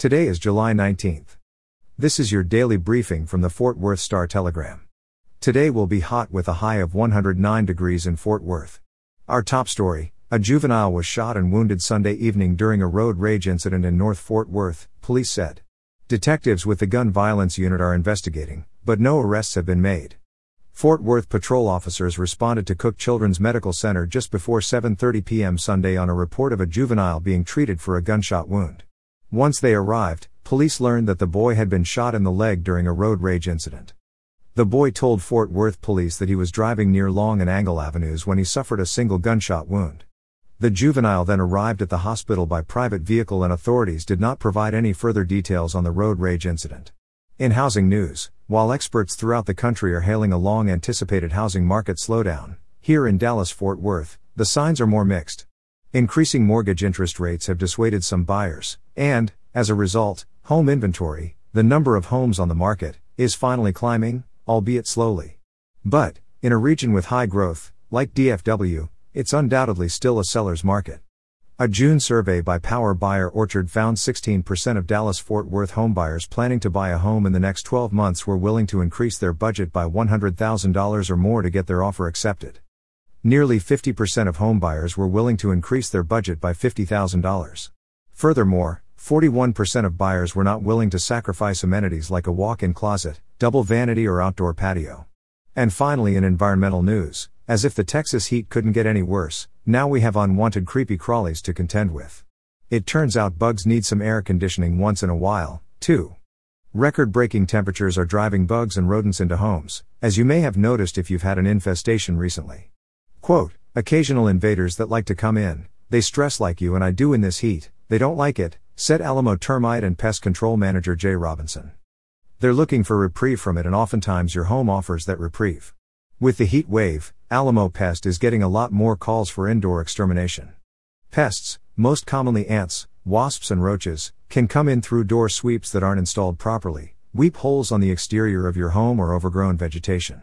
Today is July 19th. This is your daily briefing from the Fort Worth Star Telegram. Today will be hot with a high of 109 degrees in Fort Worth. Our top story a juvenile was shot and wounded Sunday evening during a road rage incident in North Fort Worth, police said. Detectives with the gun violence unit are investigating, but no arrests have been made. Fort Worth patrol officers responded to Cook Children's Medical Center just before 7:30 p.m. Sunday on a report of a juvenile being treated for a gunshot wound. Once they arrived, police learned that the boy had been shot in the leg during a road rage incident. The boy told Fort Worth police that he was driving near Long and Angle Avenues when he suffered a single gunshot wound. The juvenile then arrived at the hospital by private vehicle and authorities did not provide any further details on the road rage incident. In housing news, while experts throughout the country are hailing a long anticipated housing market slowdown, here in Dallas Fort Worth, the signs are more mixed. Increasing mortgage interest rates have dissuaded some buyers, and, as a result, home inventory, the number of homes on the market, is finally climbing, albeit slowly. But, in a region with high growth, like DFW, it's undoubtedly still a seller's market. A June survey by Power Buyer Orchard found 16% of Dallas Fort Worth homebuyers planning to buy a home in the next 12 months were willing to increase their budget by $100,000 or more to get their offer accepted. Nearly 50% of homebuyers were willing to increase their budget by $50,000. Furthermore, 41% of buyers were not willing to sacrifice amenities like a walk in closet, double vanity, or outdoor patio. And finally, in environmental news, as if the Texas heat couldn't get any worse, now we have unwanted creepy crawlies to contend with. It turns out bugs need some air conditioning once in a while, too. Record breaking temperatures are driving bugs and rodents into homes, as you may have noticed if you've had an infestation recently. Quote, occasional invaders that like to come in, they stress like you and I do in this heat, they don't like it, said Alamo Termite and Pest Control Manager Jay Robinson. They're looking for reprieve from it and oftentimes your home offers that reprieve. With the heat wave, Alamo Pest is getting a lot more calls for indoor extermination. Pests, most commonly ants, wasps and roaches, can come in through door sweeps that aren't installed properly, weep holes on the exterior of your home or overgrown vegetation.